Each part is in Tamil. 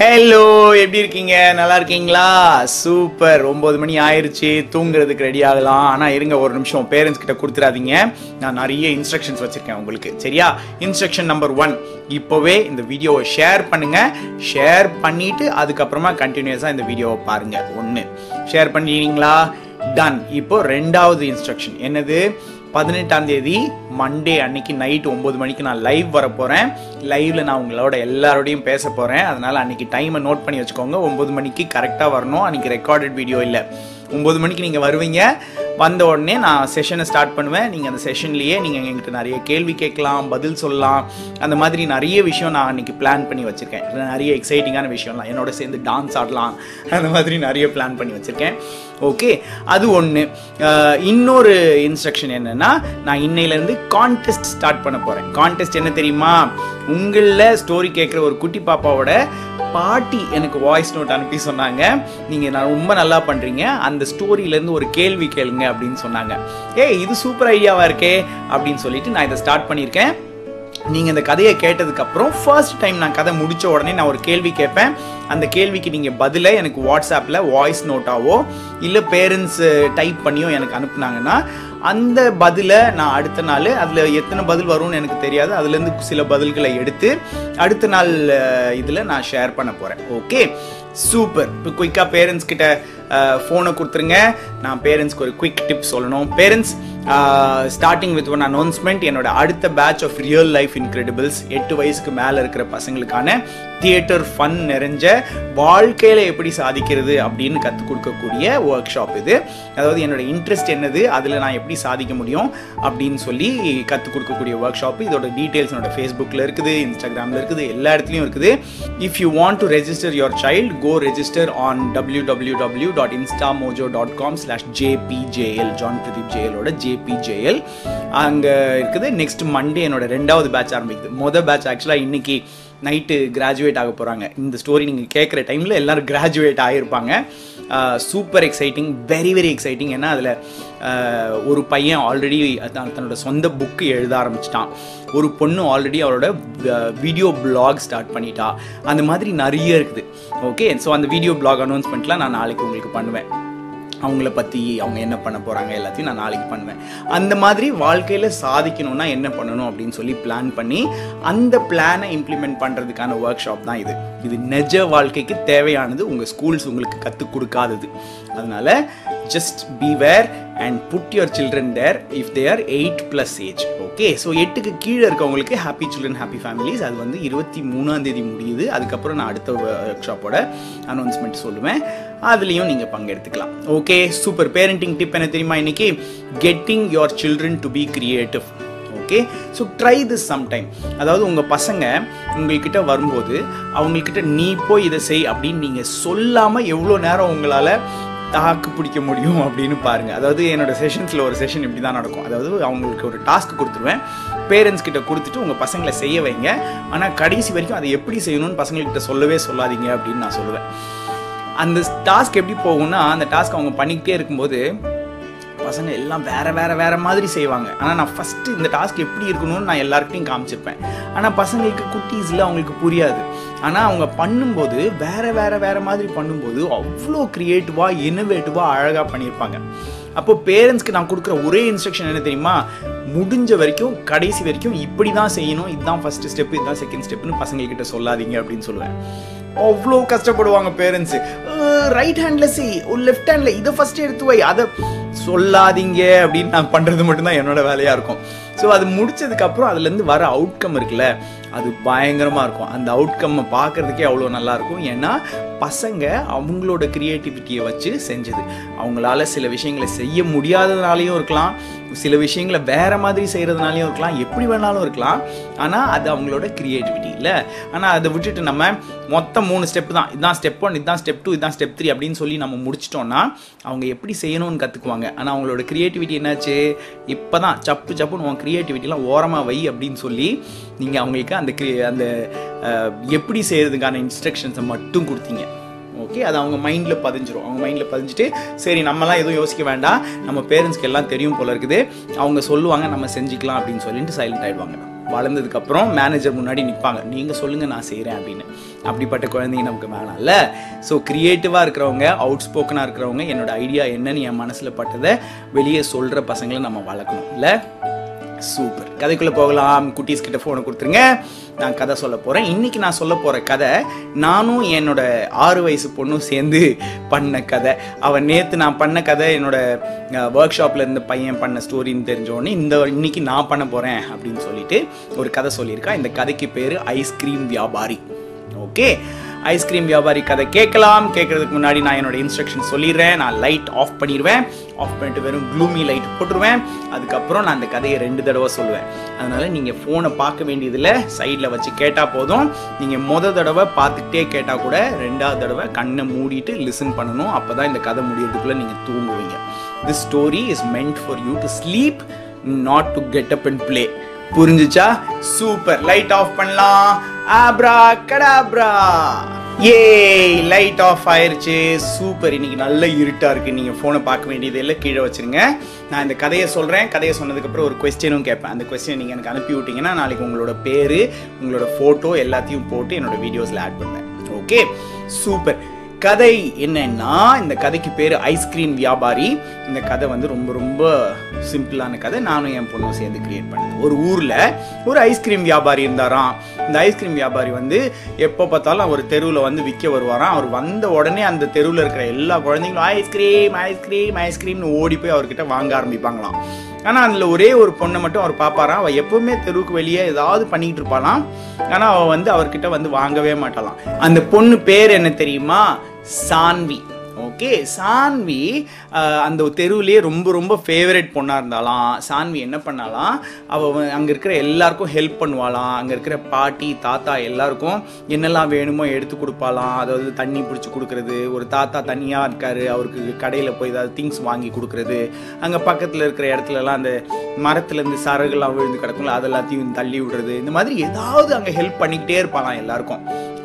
ஹலோ எப்படி இருக்கீங்க? நல்லா இருக்கீங்களா? சூப்பர். ஒம்பது மணி ஆயிடுச்சு தூங்குறதுக்கு ரெடி ஆகலாம். ஆனால் இருங்க ஒரு நிமிஷம். பேரண்ட்ஸ் கிட்ட கொடுத்துறாதீங்க. நான் நிறைய இன்ஸ்ட்ரக்ஷன்ஸ் வச்சுருக்கேன் உங்களுக்கு. சரியா? இன்ஸ்ட்ரக்ஷன் நம்பர் ஒன் இப்போவே இந்த வீடியோவை ஷேர் பண்ணுங்க. ஷேர் பண்ணிட்டு அதுக்கப்புறமா கண்டினியூஸாக இந்த வீடியோவை பாருங்க. ஒன்று ஷேர் பண்ணிட்டீங்களா? டன் இப்போ ரெண்டாவது இன்ஸ்ட்ரக்ஷன் என்னது? பதினெட்டாம் தேதி மண்டே அன்னைக்கு நைட் ஒம்பது மணிக்கு நான் லைவ் வர போகிறேன் லைவ்ல நான் உங்களோட எல்லாரோடையும் பேச போகிறேன் அதனால அன்னைக்கு டைமை நோட் பண்ணி வச்சுக்கோங்க. ஒம்பது மணிக்கு கரெக்டாக வரணும். அன்னைக்கு ரெக்கார்டட் வீடியோ இல்லை. ஒம்பது மணிக்கு நீங்கள் வருவீங்க. வந்த உடனே நான் செஷனை ஸ்டார்ட் பண்ணுவேன். நீங்கள் அந்த செஷன்லேயே நீங்கள் எங்கிட்ட நிறைய கேள்வி கேட்கலாம் பதில் சொல்லலாம். அந்த மாதிரி நிறைய விஷயம் நான் அன்றைக்கி பிளான் பண்ணி வச்சுருக்கேன். நிறைய எக்ஸைட்டிங்கான விஷயம்லாம். என்னோட சேர்ந்து டான்ஸ் ஆடலாம். அந்த மாதிரி நிறைய பிளான் பண்ணி வச்சுருக்கேன். ஓகே அது ஒன்று இன்னொரு இன்ஸ்ட்ரக்ஷன் என்னன்னா நான் இன்னையிலேருந்து கான்டெஸ்ட் ஸ்டார்ட் பண்ண போகிறேன் கான்டெஸ்ட் என்ன தெரியுமா? உங்களில் ஸ்டோரி கேட்குற ஒரு குட்டி பாப்பாவோட பாட்டி எனக்கு வாய்ஸ் நோட் அனுப்பி சொன்னாங்க. நீங்கள் நான் ரொம்ப நல்லா பண்ணுறீங்க அந்த ஸ்டோரியிலேருந்து ஒரு கேள்வி கேளுங்க அப்படின்னு சொன்னாங்க. ஏய் இது சூப்பர் ஐடியாவாக இருக்கே அப்படின்னு சொல்லிட்டு நான் இதை ஸ்டார்ட் பண்ணியிருக்கேன். நீங்கள் இந்த கதையை கேட்டதுக்கப்புறம் ஃபர்ஸ்ட் டைம் நான் கதை முடித்த உடனே நான் ஒரு கேள்வி கேட்பேன். அந்த கேள்விக்கு நீங்கள் பதிலை எனக்கு வாட்ஸ்அப்பில் வாய்ஸ் நோட்டாவோ இல்லை பேரண்ட்ஸ் டைப் பண்ணியோ எனக்கு அனுப்புனாங்கன்னா அந்த பதிலை நான் அடுத்த நாள் அதில் எத்தனை பதில் வரும்னு எனக்கு தெரியாது. அதுலேருந்து சில பதில்களை எடுத்து அடுத்த நாள் இதில் நான் ஷேர் பண்ண போகிறேன் ஓகே சூப்பர் இப்போ குயிக்காக பேரண்ட்ஸ் கிட்ட ஃபோனை கொடுத்துருங்க. நான் பேரண்ட்ஸ்க்கு ஒரு குயிக் டிப் சொல்லணும். Parents starting with one announcement என்னோட அடுத்த batch of real life incredibles எட்டு வயசுக்கு மேலே இருக்கிற பசங்களுக்கான தியேட்டர் ஃபன் நிறைஞ்ச வாழ்க்கையில் எப்படி சாதிக்கிறது அப்படின்னு கற்றுக் கொடுக்கக்கூடிய ஒர்க் ஷாப் இது. அதாவது என்னோட இன்ட்ரெஸ்ட் என்னது அதில் நான் எப்படி சாதிக்க முடியும் அப்படின்னு சொல்லி கற்றுக் கொடுக்கக்கூடிய ஒர்க் ஷாப் இதோட டீட்டெயில்ஸ் என்னோட ஃபேஸ்புக்கில் இருக்குது இன்ஸ்டாகிராமில் இருக்குது எல்லா இடத்துலையும் இருக்குது. If you want to register your child go register on W W W dot Instamojo dot com slash JBJL John Pradeep ஜேஎலோட ஜேபிஜேஎல் அங்கே இருக்குது. நெக்ஸ்ட் மண்டே என்னோட ரெண்டாவது பேட்ச் ஆரம்பிக்குது. மொதல் பேட்ச் ஆக்சுவலாக இன்னைக்கு நைட்டு கிராஜுவேட் ஆக போகிறாங்க இந்த ஸ்டோரி நீங்கள் கேட்குற டைமில் எல்லோரும் graduate ஆகியிருப்பாங்க super exciting very very exciting ஏன்னா அதில் ஒரு பையன் ஆல்ரெடி தன்னோட சொந்த புக்கு எழுத ஆரம்பிச்சிட்டான். ஒரு பொண்ணு ஆல்ரெடி அவரோட வீடியோ பிளாக் ஸ்டார்ட் பண்ணிட்டா. அந்த மாதிரி நிறைய இருக்குது. ஓகே ஸோ அந்த வீடியோ பிளாக் அனௌன்ஸ்மெண்ட்லாம் நான் நாளைக்கு உங்களுக்கு பண்ணுவேன். அவங்கள பற்றி அவங்க என்ன பண்ண போகிறாங்க எல்லாத்தையும் நான் நாளைக்கு பண்ணுவேன். அந்த மாதிரி வாழ்க்கையில் சாதிக்கணும்னா என்ன பண்ணணும் அப்படின்னு சொல்லி பிளான் பண்ணி அந்த பிளானை இம்ப்ளிமெண்ட் பண்ணுறதுக்கான ஒர்க் ஷாப் தான் இது. இது நெஜ வாழ்க்கைக்கு தேவையானது உங்கள் ஸ்கூல்ஸ் உங்களுக்கு கற்றுக் கொடுக்காதது. அதனால் just be aware and put your children there if they are eight plus age okay so எட்டுக்கு கீழே இருக்கவங்களுக்கு ஹாப்பி சில்ட்ரன் ஹாப்பி ஃபேமிலிஸ் அது வந்து இருபத்தி மூணாம் தேதி முடியுது. அதுக்கப்புறம் நான் அடுத்த ஒர்க் ஷாப்போட அனௌன்ஸ்மெண்ட் சொல்லுவேன். அதுலேயும் நீங்கள் பங்கெடுத்துக்கலாம். ஓகே சூப்பர் பேரண்டிங் டிப் என்ன தெரியுமா இன்னைக்கு? Getting your children to be creative okay so try this sometime அதாவது உங்கள் பசங்க உங்கள்கிட்ட வரும்போது அவங்கக்கிட்ட நீ போய் இதை செய் அப்படின்னு நீங்கள் சொல்லாமல் எவ்வளோ நேரம் உங்களால் தாக்கு பிடிக்க முடியும் அப்படின்னு பாருங்கள் அதாவது என்னோட செஷன்ஸில் ஒரு செஷன் இப்படி தான் நடக்கும். அதாவது அவங்களுக்கு ஒரு டாஸ்க் கொடுத்துருவேன். பேரண்ட்ஸ் கிட்ட கொடுத்துட்டு உங்கள் பசங்களை செய்ய வைங்க. ஆனால் கடைசி வரைக்கும் அதை எப்படி செய்யணும்னு பசங்கள்கிட்ட சொல்லவே சொல்லாதீங்க அப்படின்னு நான் சொல்லுவேன். அந்த டாஸ்க் எப்படி போகும்னா அந்த டாஸ்க் அவங்க பண்ணிக்கிட்டே இருக்கும்போது பசங்க எல்லாம் வேற வேற வேற மாதிரி செய்வாங்க. ஆனால் நான் ஃபஸ்ட்டு இந்த டாஸ்க் எப்படி இருக்கணும்னு நான் எல்லாருக்கிட்டையும் காமிச்சிருப்பேன். ஆனால் பசங்களுக்கு குட்டீஸில் அவங்களுக்கு புரியாது. ஆனால் அவங்க பண்ணும்போது வேற வேற வேற மாதிரி பண்ணும்போது அவ்வளோ க்ரியேட்டிவாக இனோவேட்டிவாக அழகாக பண்ணியிருப்பாங்க. அப்போ பேரண்ட்ஸ்க்கு நான் கொடுக்குற ஒரே இன்ஸ்ட்ரக்ஷன் என்ன தெரியுமா? முடிஞ்ச வரைக்கும் கடைசி வரைக்கும் இப்படி தான் செய்யணும். இதுதான் ஃபஸ்ட்டு ஸ்டெப் இதுதான் செகண்ட் ஸ்டெப்னு பசங்கள்கிட்ட சொல்லாதீங்க அப்படின்னு சொல்லுவேன். அவ்வளோ கஷ்டப்படுவாங்க பேரண்ட்ஸு ரைட் ஹேண்டில் செய் ஒரு லெஃப்ட் ஹேண்டில் இதை ஃபஸ்ட்டு எடுத்து வை. அதை சொல்லாதீங்க அப்படின்னு நான் பண்ணுறது மட்டும்தான் என்னோட வேலையாக இருக்கும். ஸோ அது முடிச்சதுக்கப்புறம் அதுலேருந்து வர அவுட்கம் இருக்குல்ல அது பயங்கரமாக இருக்கும். அந்த அவுட்கம்மை பார்க்குறதுக்கே அவ்வளோ நல்லாயிருக்கும் ஏன்னா பசங்க அவங்களோட க்ரியேட்டிவிட்டியை வச்சு செஞ்சது. அவங்களால சில விஷயங்களை செய்ய முடியாததுனாலையும் இருக்கலாம். சில விஷயங்களை வேற மாதிரி செய்கிறதுனாலையும் இருக்கலாம். எப்படி வேணாலும் இருக்கலாம். ஆனால் அது அவங்களோட க்ரியேட்டிவிட்டி இல்லை. ஆனால் அதை விட்டுட்டு நம்ம மொத்தம் மூணு ஸ்டெப் தான். இதுதான் ஸ்டெப் ஒன் இதுதான் ஸ்டெப் டூ இதுதான் ஸ்டெப் த்ரீ அப்படின்னு சொல்லி நம்ம முடிச்சிட்டோம்னா அவங்க எப்படி செய்யணும்னு கற்றுக்குவாங்க ஆனால் அவங்களோட க்ரியேட்டிவிட்டி என்னாச்சு? இப்போ தான் சப்பு சப்புன்னு உன் க்ரியேட்டிவிட்டிலாம் ஓரமாக வை அப்படின்னு சொல்லி நீங்கள் அவங்களுக்கு அந்த அந்த எப்படி செய்கிறதுக்கான இன்ஸ்ட்ரக்ஷன்ஸை மட்டும் கொடுத்தீங்க. ஓகே அது அவங்க மைண்டில் பதிஞ்சிரும். அவங்க மைண்டில் பதிஞ்சிட்டு சரி நம்மலாம் எதுவும் யோசிக்க வேண்டாம். நம்ம பேரண்ட்ஸ்க்கு எல்லாம் தெரியும் போல இருக்குது. அவங்க சொல்லுவாங்க நம்ம செஞ்சுக்கலாம் அப்படின்னு சொல்லிட்டு சைலண்ட் ஆகிடுவாங்க வளர்ந்ததுக்கப்புறம் மேனேஜர் முன்னாடி நிற்பாங்க நீங்கள் சொல்லுங்கள் நான் செய்கிறேன் அப்படின்னு. அப்படிப்பட்ட குழந்தைங்க நமக்கு வேணாம்ல ஸோ க்ரியேட்டிவாக இருக்கிறவங்க அவுட் ஸ்போக்கனாக இருக்கிறவங்க என்னோடய ஐடியா என்னன்னு என் மனசில் பட்டதை வெளியே சொல்கிற பசங்களை நம்ம வளர்க்கணும். இல்லை? சூப்பர் கதைக்குள்ளே போகலாம். குட்டீஸ் கிட்ட ஃபோனை கொடுத்துருங்க. நான் கதை சொல்ல போகிறேன் இன்றைக்கி நான் சொல்ல போகிற கதை நானும் என்னோட ஆறு வயசு பொண்ணும் சேர்ந்து பண்ண கதை. அவன் நேற்று நான் பண்ண கதை என்னோட ஒர்க் ஷாப்பில் இருந்த பையன் பண்ண ஸ்டோரின்னு தெரிஞ்சோடனே இந்த இன்னைக்கு நான் பண்ண போகிறேன் அப்படின்னு சொல்லிட்டு ஒரு கதை சொல்லியிருக்கான் இந்த கதைக்கு பேர் ஐஸ்கிரீம் வியாபாரி. ஓகே? ஐஸ்கிரீம் வியாபாரி கதை கேட்கலாம். கேட்கறதுக்கு முன்னாடி நான் என்னோட இன்ஸ்ட்ரக்ஷன் சொல்லிடுறேன். நான் லைட் ஆஃப் பண்ணிடுவேன். ஆஃப் பண்ணிட்டு வெறும் க்ளூமி லைட் போட்டுருவேன். அதுக்கப்புறம் நான் அந்த கதையை ரெண்டு தடவை சொல்லுவேன். அதனால நீங்கள் ஃபோனை பார்க்க வேண்டியதில் சைடில் வச்சு கேட்டால் போதும். நீங்கள் முத தடவை பார்த்துக்கிட்டே கேட்டால் கூட ரெண்டாவது தடவை கண்ணை மூடிட்டு லிசன் பண்ணணும். அப்போ தான் இந்த கதை முடியறதுக்குள்ளே நீங்கள் தூங்குவீங்க. This story is meant for you to sleep not to get up and play புரிஞ்சுச்சா? சூப்பர் லைட் ஆஃப் பண்ணலாம். ஆப்ரா கடாப்ரா ஏ லைட் ஆஃப் ஆயிருச்சு. சூப்பர் இன்னைக்கு நல்ல இருட்டா இருக்கு. நீங்க போனை பார்க்க வேண்டியது இல்லை கீழே வச்சிருங்க. நான் இந்த கதையை சொல்றேன். கதையை சொன்னதுக்கப்புறம் ஒரு கொஸ்டினும் கேட்பேன். அந்த கொஸ்டின் நீங்க எனக்கு அனுப்பி விட்டீங்கன்னா நாளைக்கு உங்களோட பேரு உங்களோட போட்டோ எல்லாத்தையும் போட்டு என்னோட வீடியோஸ்ல ஆட் பண்ணேன் ஓகே சூப்பர் கதை என்னன்னா இந்த கதைக்கு பேர் ஐஸ்கிரீம் வியாபாரி. இந்த கதை வந்து ரொம்ப ரொம்ப சிம்பிளான கதை. நானும் என் பொண்ணும் சேர்ந்து கிரியேட் பண்ணது. ஒரு ஊரில் ஒரு ஐஸ்கிரீம் வியாபாரி இருந்தாராம். இந்த ஐஸ்கிரீம் வியாபாரி வந்து எப்போ பார்த்தாலும் அவர் தெருவில் வந்து விற்க வருவாராம். அவர் வந்த உடனே அந்த தெருவில் இருக்கிற எல்லா குழந்தைங்களும் ஐஸ்கிரீம் ஐஸ்கிரீம் ஐஸ்கிரீம்னு ஓடி போய் அவர்கிட்ட வாங்க ஆரம்பிப்பாங்களாம். ஆனால் அதில் ஒரே ஒரு பொண்ணை மட்டும் அவர் பார்ப்பாராம். அவள் எப்பவுமே தெருவுக்கு வெளியே ஏதாவது பண்ணிக்கிட்டு இருப்பாளாம். ஆனால் அவள் வந்து அவர்கிட்ட வந்து வாங்கவே மாட்டாளாம். அந்த பொண்ணு பேர் என்ன தெரியுமா? சான்வி. ஓகே சான்வி uh, அந்த தெருவிலேயே ரொம்ப ரொம்ப ஃபேவரட் பொண்ணாக இருந்தாலாம். சான்வி என்ன பண்ணாலாம்? அவள் அங்கே இருக்கிற எல்லாருக்கும் ஹெல்ப் பண்ணுவாளாம். அங்கே இருக்கிற பாட்டி தாத்தா எல்லாருக்கும் என்னெல்லாம் வேணுமோ எடுத்து கொடுப்பாளாம். அதாவது தண்ணி பிடிச்சி கொடுக்கறது ஒரு தாத்தா தனியாக இருக்காரு அவருக்கு கடையில் போய் ஏதாவது திங்ஸ் வாங்கி கொடுக்கறது. அங்கே பக்கத்தில் இருக்கிற இடத்துலலாம் அந்த மரத்துலேருந்து சரகுலாம் விழுந்து கிடக்கும்ல அதெல்லாத்தையும் தள்ளி விடுறது. இந்த மாதிரி ஏதாவது அங்கே ஹெல்ப் பண்ணிக்கிட்டே இருப்பாளாம் எல்லாருக்கும்.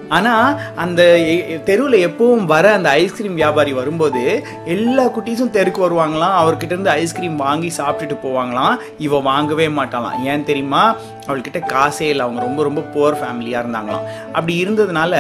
ஆனால் அந்த தெருவில் எப்பவும் வர அந்த ஐஸ்கிரீம் வியாபாரி வரும்போது எல்லா குட்டீஸும் தெருக்கு வருவாங்களாம் அவர்கிட்ட இருந்து ஐஸ்கிரீம் வாங்கி சாப்பிட்டுட்டு போவாங்களாம் இவ வாங்கவே மாட்டாளாம். ஏன் தெரியுமா? அவள்கிட்ட காசே இல்லை. அவங்க ரொம்ப ரொம்ப புவர் ஃபேமிலியாக இருந்தாங்களாம். அப்படி இருந்ததுனால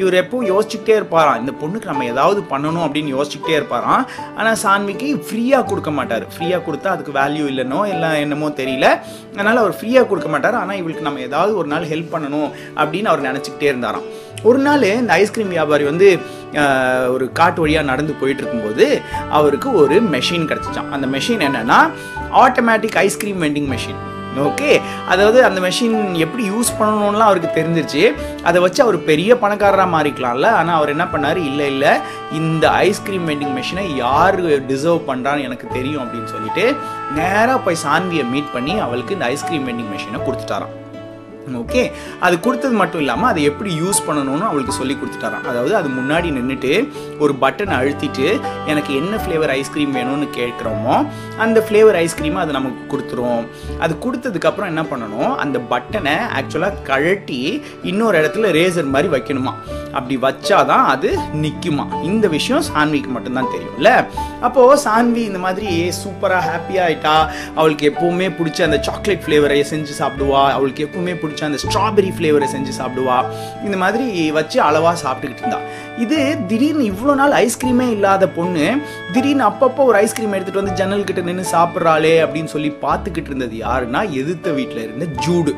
இவர் எப்பவும் யோசிச்சுக்கிட்டே இருப்பாராம். இந்த பொண்ணுக்கு நம்ம ஏதாவது பண்ணணும் அப்படின்னு யோசிச்சுக்கிட்டே இருப்பாராம். ஆனால் சான்விக்கு ஃப்ரீயாக கொடுக்க மாட்டார். ஃப்ரீயாக கொடுத்தா அதுக்கு வேல்யூ இல்லைனோ இல்லை என்னமோ தெரியல. அதனால் அவர் ஃப்ரீயாக கொடுக்க மாட்டார். ஆனால் இவளுக்கு நம்ம ஏதாவது ஒரு நாள் ஹெல்ப் பண்ணணும் அப்படின்னு அவர் நினச்சிக்கிட்டே இருந்தாராம். ஒரு நாள் இந்த ஐஸ்கிரீம் வியாபாரி வந்து ஒரு காட்டு வழியாக நடந்து போயிட்டு இருக்கும்போது அவருக்கு ஒரு மெஷின் கிடச்சிச்சான் அந்த மெஷின் என்னென்னா automatic ice cream vending machine okay அதாவது அந்த மெஷின் எப்படி யூஸ் பண்ணணும்லாம் அவருக்கு தெரிஞ்சிருச்சு. அதை வச்சு அவர் பெரிய பணக்காரராக மாறிக்கலாம்ல. ஆனால் அவர் என்ன பண்ணார்? இல்லை இல்லை. இந்த ஐஸ்கிரீம் வெண்டிங் மெஷினை யார் டிசர்வ் பண்ணுறான்னு எனக்கு தெரியும் அப்படின்னு சொல்லிட்டு நேராக போய் சான்வியை மீட் பண்ணி அவளுக்கு இந்த ஐஸ்கிரீம் வெண்டிங் மெஷினை கொடுத்துட்டாராம். ஓகே அது கொடுத்தது மட்டும் இல்லாமல் அதை எப்படி யூஸ் பண்ணணும்னு அவளுக்கு சொல்லி கொடுத்துட்டாராம். அதாவது அது முன்னாடி நின்றுட்டு ஒரு பட்டனை அழுத்திட்டு எனக்கு என்ன ஃப்ளேவர் ஐஸ்கிரீம் வேணும்னு கேட்குறோமோ அந்த ஃப்ளேவர் ஐஸ்கிரீமை அது நமக்கு கொடுத்துரும். அது கொடுத்ததுக்கப்புறம் என்ன பண்ணணும்? அந்த பட்டனை ஆக்சுவலாக கழட்டி இன்னொரு இடத்துல ரேசர் மாதிரி வைக்கணுமா? அப்படி வச்சாதான் அது நிற்குமா இந்த விஷயம் சான்விக்கு மட்டும்தான் தெரியும்ல. அப்போது சான்வி இந்த மாதிரி சூப்பராக ஹாப்பி ஆகிட்டா அவளுக்கு எப்போவுமே பிடிச்ச அந்த சாக்லேட் ஃப்ளேவரை செஞ்சு சாப்பிடுவா அவளுக்கு எப்பவுமே பிடிச்ச அந்த ஸ்ட்ராபெரி ஃப்ளேவரை செஞ்சு சாப்பிடுவா இந்த மாதிரி வச்சு அளவாக சாப்பிட்டுக்கிட்டு இருந்தா. இது திடீர்னு இவ்வளோ நாள் ஐஸ்கிரீமே இல்லாத பொண்ணு திடீர்னு அப்பப்போ ஒரு ஐஸ்கிரீம் எடுத்துகிட்டு வந்து ஜன்னல் கிட்ட நின்று சாப்பிட்றாளே அப்படின்னு சொல்லி பார்த்துக்கிட்டு இருந்தது யாருன்னா எதிர்த்த வீட்டில் இருந்த ஜூடு.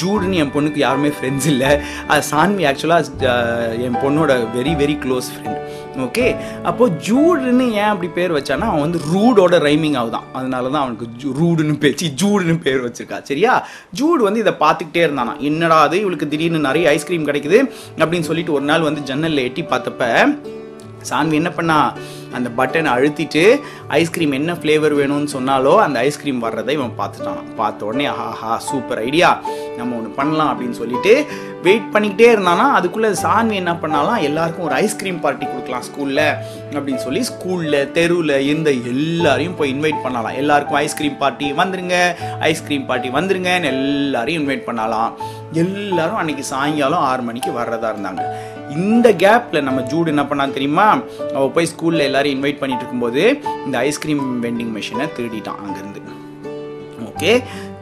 ஜூடுன்னு என் பொண்ணுக்கு யாருமே ஃப்ரெண்ட்ஸ் இல்லை. அது சான்வி ஆக்சுவலாக என் பொண்ணோட very very close friend okay அப்போது ஜூடுன்னு ஏன் அப்படி பேர் வச்சானா அவன் வந்து ரூடோட ரைமிங் ஆகுதான். அதனால தான் அவனுக்கு ஜூ ரூடுன்னு பேச்சு ஜூடுன்னு பேர் வச்சிருக்கா. சரியா? ஜூடு வந்து இதை பார்த்துக்கிட்டே இருந்தானா. என்னடா அது? இவளுக்கு திடீர்னு நிறைய ஐஸ்கிரீம் கிடைக்குது அப்படின்னு சொல்லிட்டு ஒரு நாள் வந்து ஜன்னலில் எட்டி பார்த்தப்ப சான்வி என்ன பண்ணா அந்த பட்டனை அழுத்திட்டு ஐஸ்கிரீம் என்ன ஃப்ளேவர் வேணும்னு சொன்னாலோ அந்த ஐஸ்கிரீம் வர்றதை இவன் பார்த்துட்டான் பார்த்த உடனே ஆஹா சூப்பர் ஐடியா நம்ம ஒன்று பண்ணலாம் அப்படின்னு சொல்லிட்டு வெயிட் பண்ணிக்கிட்டே இருந்தானா. அதுக்குள்ளே சாமி என்ன பண்ணாலாம்? எல்லாருக்கும் ஒரு ஐஸ்கிரீம் பார்ட்டி கொடுக்கலாம் ஸ்கூலில் அப்படின்னு சொல்லி ஸ்கூலில் தெருவில் இருந்த எல்லாரையும் போய் இன்வைட் பண்ணலாம். எல்லாருக்கும் ஐஸ்கிரீம் பார்ட்டி வந்துருங்க ஐஸ்கிரீம் பார்ட்டி வந்துருங்கன்னு எல்லாரையும் இன்வைட் பண்ணலாம். எல்லாரும் அன்னைக்கு சாயங்காலம் ஆறு மணிக்கு வர்றதா இருந்தாங்க. இந்த கேப்பில் நம்ம ஜூடு என்ன பண்ணான் தெரியுமா? அவள் போய் ஸ்கூலில் எல்லாரும் இன்வைட் பண்ணிட்டு இருக்கும்போது இந்த ஐஸ்கிரீம் வெண்டிங் மிஷினை திருடிட்டான் அங்கேருந்து. ஓகே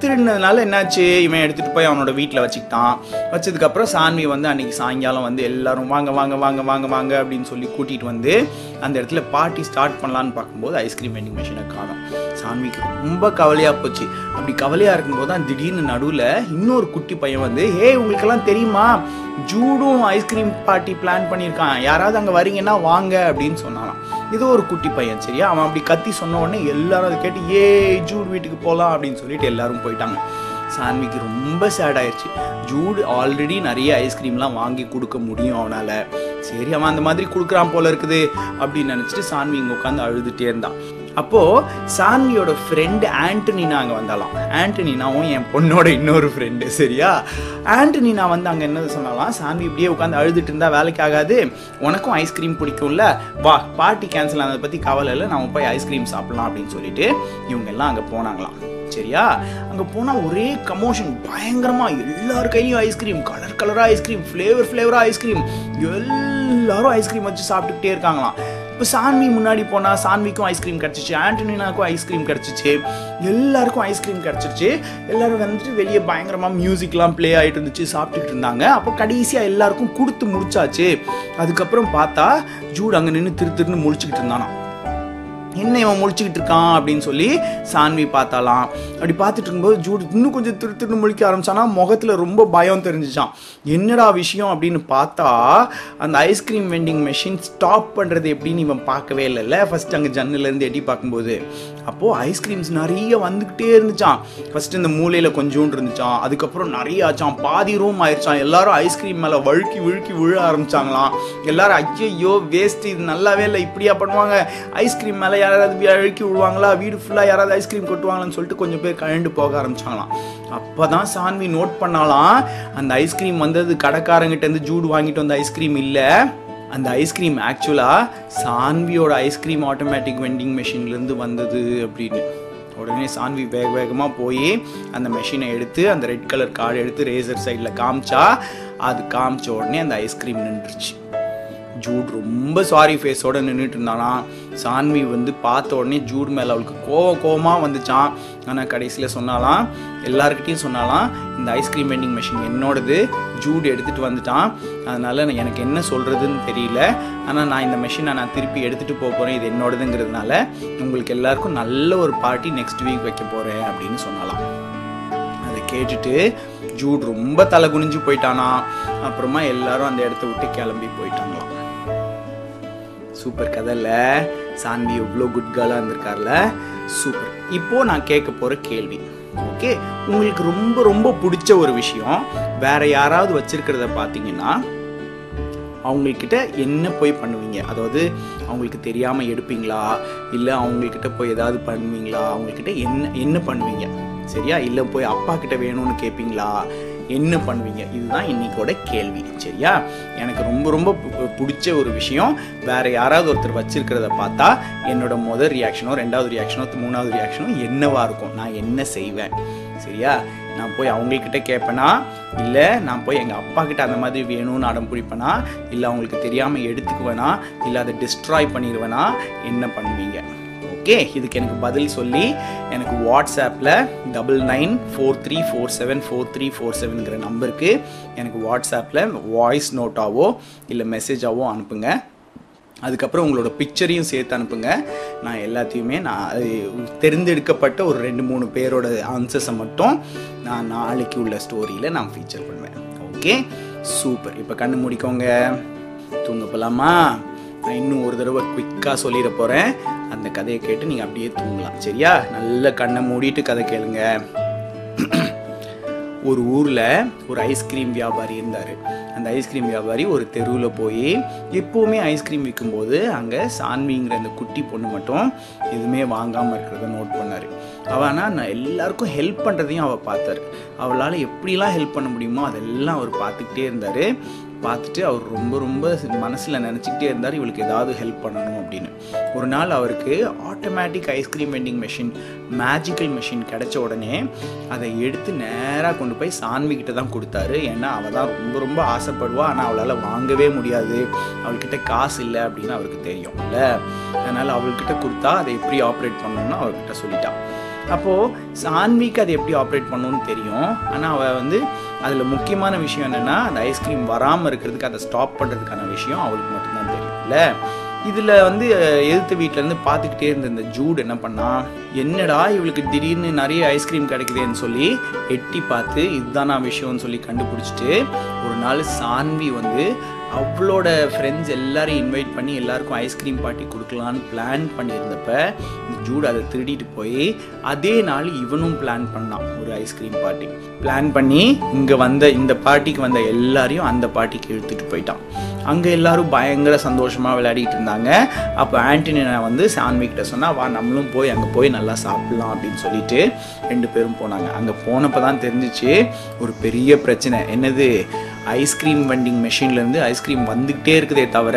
திருடினதுனால என்னாச்சு? இவன் எடுத்துகிட்டு போய் அவனோட வீட்டில் வச்சுக்கிட்டான். வச்சதுக்கப்புறம் சான்வி வந்து அன்னைக்கு சாயங்காலம் வந்து எல்லாரும் வாங்க வாங்க வாங்க வாங்க வாங்க அப்படின்னு சொல்லி கூட்டிகிட்டு வந்து அந்த இடத்துல பார்ட்டி ஸ்டார்ட் பண்ணலான்னு பார்க்கும்போது ஐஸ்கிரீம் வெண்டிங் மிஷினை காணும். சான்விக்கு ரொம்ப கவலையாக போச்சு. அப்படி கவலையாக இருக்கும்போது தான் திடீர்னு நடுவில் இன்னொரு குட்டி பையன் வந்து ஏய் உங்களுக்கெல்லாம் தெரியுமா? ஜூடும் ஐஸ்கிரீம் பார்ட்டி பிளான் பண்ணியிருக்கான். யாராவது அங்கே வரீங்கன்னா வாங்க அப்படின்னு சொன்னாலாம் இது ஒரு குட்டி பையன் சரியா? அவன் அப்படி கத்தி சொன்ன உடனே எல்லாரும் அதை கேட்டு ஏ ஜூட் வீட்டுக்கு போகலாம் அப்படின்னு சொல்லிட்டு எல்லாரும் போயிட்டாங்க. சான்விக்கு ரொம்ப சேட் ஆயிடுச்சு ஜூடு ஆல்ரெடி நிறைய ஐஸ்கிரீம்லாம் வாங்கி கொடுக்க முடியும் அவனால். சரி அவன் அந்த மாதிரி கொடுக்குறான் போல இருக்குது அப்படின்னு நினச்சிட்டு சான்வி இங்கே உட்காந்து அழுதுகிட்டே இருந்தான். அப்போது சான்வியோட ஃப்ரெண்டு ஆண்டனினா அங்கே வந்தாலாம். ஆண்டனினாவும் என் பொண்ணோட இன்னொரு ஃப்ரெண்டு சரியா? ஆண்டனினா வந்து அங்கே என்ன சொன்னாலாம்? சாமி இப்படியே உட்காந்து அழுதுட்டு இருந்தா வேலைக்கு ஆகாது. உனக்கும் ஐஸ்கிரீம் பிடிக்கும்ல? வா பார்ட்டி கேன்சல் ஆனதை பற்றி கவலை இல்லை. நம்ம போய் ஐஸ்கிரீம் சாப்பிட்லாம் அப்படின்னு சொல்லிட்டு இவங்க எல்லாம் அங்கே போனாங்களாம். சரியா? அங்கே போனால் ஒரே கமோஷன் பயங்கரமாக எல்லார் கையிலையும் ஐஸ்கிரீம் கலர் கலராக ஐஸ்கிரீம் ஃப்ளேவர் ஃப்ளேவராக ஐஸ்கிரீம் எல்லாரும் ஐஸ்கிரீம் வச்சு சாப்பிட்டுக்கிட்டே இருக்காங்களாம். இப்போ சான்வி முன்னாடி போனால் சான்விக்கும் ஐஸ்கிரீம் கிடச்சிச்சு ஆண்டனினாக்கும் ஐஸ்கிரீம் கிடச்சிச்சு எல்லாருக்கும் ஐஸ்கிரீம் கிடச்சிருச்சு. எல்லாரும் வந்துட்டு வெளியே பயங்கரமாக மியூசிக்லாம் ப்ளே ஆகிட்டு இருந்துச்சு சாப்பிட்டுக்கிட்டு இருந்தாங்க. அப்போ கடைசியாக எல்லாருக்கும் கொடுத்து முடிச்சாச்சு. அதுக்கப்புறம் பார்த்தா ஜூட் அங்கே நின்று திரு திருன்னு முழிச்சுக்கிட்டு இருந்தானா என்ன இவன் முழிச்சுக்கிட்டு இருக்கான் அப்படின்னு சொல்லி சான்வி பார்த்தாலாம். அப்படி பார்த்துட்டு இருக்கும்போது ஜூட் இன்னும் கொஞ்சம் திரு திரு முழிக்க ஆரம்பிச்சானா முகத்தில் ரொம்ப பயம் தெரிஞ்சிச்சான் என்னடா விஷயம் அப்படின்னு பார்த்தா அந்த ஐஸ்கிரீம் வெண்டிங் மெஷின் ஸ்டாப் பண்ணுறது எப்படின்னு இவன் பார்க்கவே இல்லைல்ல. ஃபஸ்ட் அங்கே ஜன்னிலேருந்து எட்டி பார்க்கும்போது. அப்போது ஐஸ்கிரீம்ஸ் நிறைய வந்துக்கிட்டே இருந்துச்சான் ஃபஸ்ட்டு இந்த மூலையில் கொஞ்சோண்டு இருந்துச்சான் அதுக்கப்புறம் நிறைய ஆச்சான் பாதி ரூம் ஆயிடுச்சான் எல்லாரும் ஐஸ்கிரீம் மேலே வழுக்கி விழுக்கி விழ ஆரம்பிச்சாங்களாம். எல்லாரும் ஐயோ வேஸ்ட் இது நல்லாவே இல்லை இப்படியா பண்ணுவாங்க? ஐஸ்கிரீம் மேலே யாராவது அழுக்கி விடுவாங்களா? வீடு ஃபுல்லாக யாராவது ஐஸ்கிரீம் கொட்டுவாங்களான்னு சொல்லிட்டு கொஞ்சம் பேர் கழண்டு போக ஆரம்பிச்சாங்களாம். அப்போ தான் சான்வி நோட் பண்ணாலாம் அந்த ஐஸ்கிரீம் வந்தது கடைக்காரங்கிட்டேருந்து ஜூடு வாங்கிட்டு வந்த ஐஸ்கிரீம் இல்லை. அந்த ஐஸ்கிரீம் ஆக்சுவலாக சான்வியோட ஐஸ்கிரீம் ஆட்டோமேட்டிக் வெண்டிங் மெஷின்லேருந்து வந்தது அப்படின்னு. உடனே சான்வி வேக வேகமாக போய் அந்த மெஷினை எடுத்து அந்த ரெட் கலர் கார்டு எடுத்து ரேசர் சைடில் காமிச்சா அது காமிச்ச உடனே அந்த ஐஸ்கிரீம் நின்றுச்சு. ஜூட் ரொம்ப சாரி ஃபேஸோட நின்றுட்டு இருந்தானா? சான்வி வந்து பார்த்த உடனே ஜூட் மேலே அவளுக்கு கோவம் கோவமாக வந்துச்சான் ஆனால் கடைசியில் சொன்னாலாம் எல்லாருக்கிட்டையும் சொன்னாலாம் இந்த ஐஸ்கிரீம் வெண்டிங் மிஷின் என்னோடது. ஜூட் எடுத்துகிட்டு வந்துட்டான். அதனால் எனக்கு என்ன சொல்கிறதுன்னு தெரியல. ஆனால் நான் இந்த மிஷினை நான் திருப்பி எடுத்துகிட்டு போக போகிறேன் இது என்னோடதுங்கிறதுனால உங்களுக்கு எல்லாருக்கும் நல்ல ஒரு பார்ட்டி நெக்ஸ்ட் வீக் வைக்க போகிறேன் அப்படின்னு சொன்னாலாம் அதை கேட்டுட்டு ஜூட் ரொம்ப தலை குனிஞ்சு போயிட்டானா. அப்புறமா எல்லாரும் அந்த இடத்த விட்டு கிளம்பி போயிட்டாங்க. சூப்பர் கதையில் சாந்தி எவ்வளோ குட் கேர்ளாக இருந்திருக்கார்ல. சூப்பர். இப்போ நான் கேட்க போகிற கேள்வி. ஓகே உங்களுக்கு ரொம்ப ரொம்ப பிடிச்ச ஒரு விஷயம் வேற யாராவது வச்சிருக்கிறத பார்த்தீங்கன்னா அவங்கக்கிட்ட என்ன போய் பண்ணுவீங்க? அதாவது அவங்களுக்கு தெரியாமல் எடுப்பீங்களா? இல்லை அவங்கக்கிட்ட போய் ஏதாவது பண்ணுவீங்களா? அவங்கக்கிட்ட என்ன என்ன பண்ணுவீங்க? சரியா? இல்லை போய் அப்பா கிட்ட வேணும்னு கேட்பீங்களா என்ன பண்ணுவீங்க? இதுதான் இன்னைக்கோட கேள்வி சரியா? எனக்கு ரொம்ப ரொம்ப பிடிச்ச ஒரு விஷயம். வேறு யாராவது ஒருத்தர் வச்சிருக்கிறத பார்த்தா என்னோட முதல் ரியாக்ஷனோ ரெண்டாவது ரியாக்ஷனோ மூணாவது ரியாக்ஷனோ என்னவா இருக்கும்? நான் என்ன செய்வேன்? சரியா? நான் போய் அவங்கக்கிட்ட கேட்பேனா இல்லை நான் போய் எங்கள் அப்பா கிட்ட அந்த மாதிரி வேணும்னு அடம் பிடிப்பேனா? இல்லை அவங்களுக்கு தெரியாமல் எடுத்துக்குவேனா? இல்லை அதை டிஸ்ட்ராய் பண்ணிடுவேனா என்ன பண்ணுவீங்க? ஓகே இதுக்கு எனக்கு பதில் சொல்லி எனக்கு வாட்ஸ்அப்பில் double nine four three four seven four three four செவனுங்கிற நம்பருக்கு எனக்கு வாட்ஸ்அப்பில் வாய்ஸ் நோட்டாவோ இல்லை மெசேஜாவோ அனுப்புங்க. அதுக்கப்புறம் உங்களோட பிக்சரையும் சேர்த்து அனுப்புங்க. நான் எல்லாத்தையுமே நான் அது தெரிந்தெடுக்கப்பட்ட ஒரு ரெண்டு மூணு பேரோட ஆன்சர்ஸை மட்டும் நான் நாளைக்கு உள்ள ஸ்டோரியில் நான் ஃபீச்சர் பண்ணுவேன். ஓகே? சூப்பர் இப்போ கண்ணு முடிக்கோங்க. தூங்க போகலாமா நான் இன்னும் ஒரு தடவை குயிக்காக சொல்லிட போகிறேன் அந்த கதையை கேட்டு நீங்கள் அப்படியே தூங்கலாம். சரியா? நல்ல கண்ணை மூடிட்டு கதை கேளுங்க. ஒரு ஊரில் ஒரு ஐஸ்கிரீம் வியாபாரி இருந்தார். அந்த ஐஸ்கிரீம் வியாபாரி ஒரு தெருவில் போய் எப்போவுமே ஐஸ்கிரீம் விற்கும்போது அங்கே சான்விங்கிற அந்த குட்டி பொண்ணு மட்டும் எதுவுமே வாங்காமல் இருக்கிறத நோட் பண்ணார். அவள் ஆனால் நான் எல்லாருக்கும் ஹெல்ப் பண்ணுறதையும் அவள் பார்த்தாரு. அவளால் எப்படிலாம் ஹெல்ப் பண்ண முடியுமோ அதெல்லாம் அவர் பார்த்துக்கிட்டே இருந்தார். பார்த்துட்டு அவர் ரொம்ப ரொம்ப மனசில் நினச்சிக்கிட்டே இருந்தார் இவளுக்கு ஏதாவது ஹெல்ப் பண்ணணும் அப்படின்னு. ஒரு நாள் அவருக்கு automatic ice cream vending machine magical machine கிடச்ச உடனே அதை எடுத்து நேராக கொண்டு போய் சான்விக்கிட்ட தான் கொடுத்தாரு. ஏன்னா அவள் தான் ரொம்ப ரொம்ப ஆசைப்படுவா. ஆனால் அவளால் வாங்கவே முடியாது. அவள்கிட்ட காசு இல்லை அப்படின்னு அவருக்கு தெரியும் இல்லை அதனால் அவள்கிட்ட கொடுத்தா அதை எப்படி ஆப்ரேட் பண்ணணும்னு அவர்கிட்ட சொல்லிட்டான் அப்போது சான்விக்கு அதை எப்படி ஆப்ரேட் பண்ணணும்னு தெரியும். ஆனால் அவள் வந்து அதில் முக்கியமான விஷயம் என்னென்னா அந்த ஐஸ்கிரீம் வராமல் இருக்கிறதுக்கு அதை ஸ்டாப் பண்ணுறதுக்கான விஷயம் அவளுக்கு மட்டும்தான் தெரியும்ல. இதில் வந்து எழுத்து வீட்டிலேருந்து பார்த்துக்கிட்டே இருந்த இந்த ஜூட் என்ன பண்ணா என்னடா இவளுக்கு திடீர்னு நிறைய ஐஸ்கிரீம் கிடைக்குதேன்னு சொல்லி எட்டி பார்த்து இதுதான் நான் விஷயம்னு சொல்லி கண்டுபிடிச்சிட்டு ஒரு நாள் சான்வி வந்து அவளோட ஃப்ரெண்ட்ஸ் எல்லாரையும் இன்வைட் பண்ணி எல்லாருக்கும் ஐஸ்கிரீம் பார்ட்டி கொடுக்கலான்னு பிளான் பண்ணியிருந்தப்ப ஜூட் அதை திருடிட்டு போய் அதே நாள் இவனும் பிளான் பண்ணான் ஒரு ஐஸ்கிரீம் பார்ட்டி பிளான் பண்ணி இங்கே வந்த இந்த பார்ட்டிக்கு வந்த எல்லாரையும் அந்த பார்ட்டிக்கு இழுத்துட்டு போயிட்டான். அங்கே எல்லாரும் பயங்கர சந்தோஷமாக விளையாடிட்டு இருந்தாங்க. அப்போ ஆண்டனி நான் வந்து சான்விக்கிட்ட சொன்னால் வா நம்மளும் போய் அங்கே போய் நல்லா சாப்பிட்லாம் அப்படின்னு சொல்லிட்டு ரெண்டு பேரும் போனாங்க. அங்கே போனப்போ தான் தெரிஞ்சிச்சு ஒரு பெரிய பிரச்சனை. என்னது? ஐஸ்கிரீம் வெண்டிங் மெஷின்லேருந்து ஐஸ்கிரீம் வந்துக்கிட்டே இருக்குதே தவிர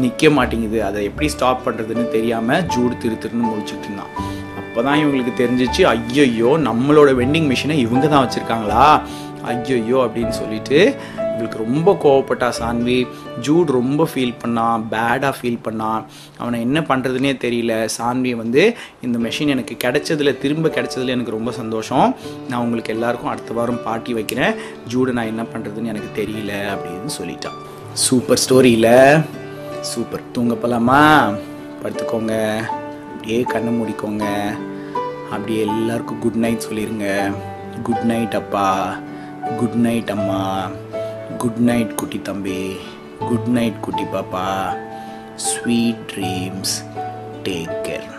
நிற்க மாட்டேங்குது. அதை எப்படி ஸ்டாப் பண்ணுறதுன்னு தெரியாமல் ஜூடு திரு திருன்னு முடிச்சுட்டு இருந்தான். அப்போ தான் இவங்களுக்கு தெரிஞ்சிச்சு ஐயையோ நம்மளோட வெண்டிங் மிஷினை இவங்க தான் வச்சுருக்காங்களா? ஐயையோ அப்படின்னு சொல்லிட்டு இவளுக்கு ரொம்ப கோவப்பட்டா சான்வி. ஜூட் ரொம்ப ஃபீல் பண்ணான் பேடாக ஃபீல் பண்ணான். அவனை என்ன பண்ணுறதுனே தெரியல. சான்வி வந்து இந்த மெஷின் எனக்கு கிடைச்சதில் திரும்ப கிடைச்சதில் எனக்கு ரொம்ப சந்தோஷம். நான் உங்களுக்கு எல்லாருக்கும் அடுத்த வாரம் பாட்டி வைக்கிறேன். ஜூடை நான் என்ன பண்ணுறதுன்னு எனக்கு தெரியல அப்படின்னு சொல்லிட்டான். சூப்பர் ஸ்டோரியில் சூப்பர். தூங்க போலாமா? படுத்துக்கோங்க. அப்படியே கண்ணை மூடிக்கோங்க. அப்படியே எல்லாருக்கும் குட் நைட் சொல்லிடுங்க குட் நைட் அப்பா. குட் நைட் அம்மா. குட் நைட் குட்டி தம்பி. குட் நைட் குட்டி பாப்பா. Sweet dreams take care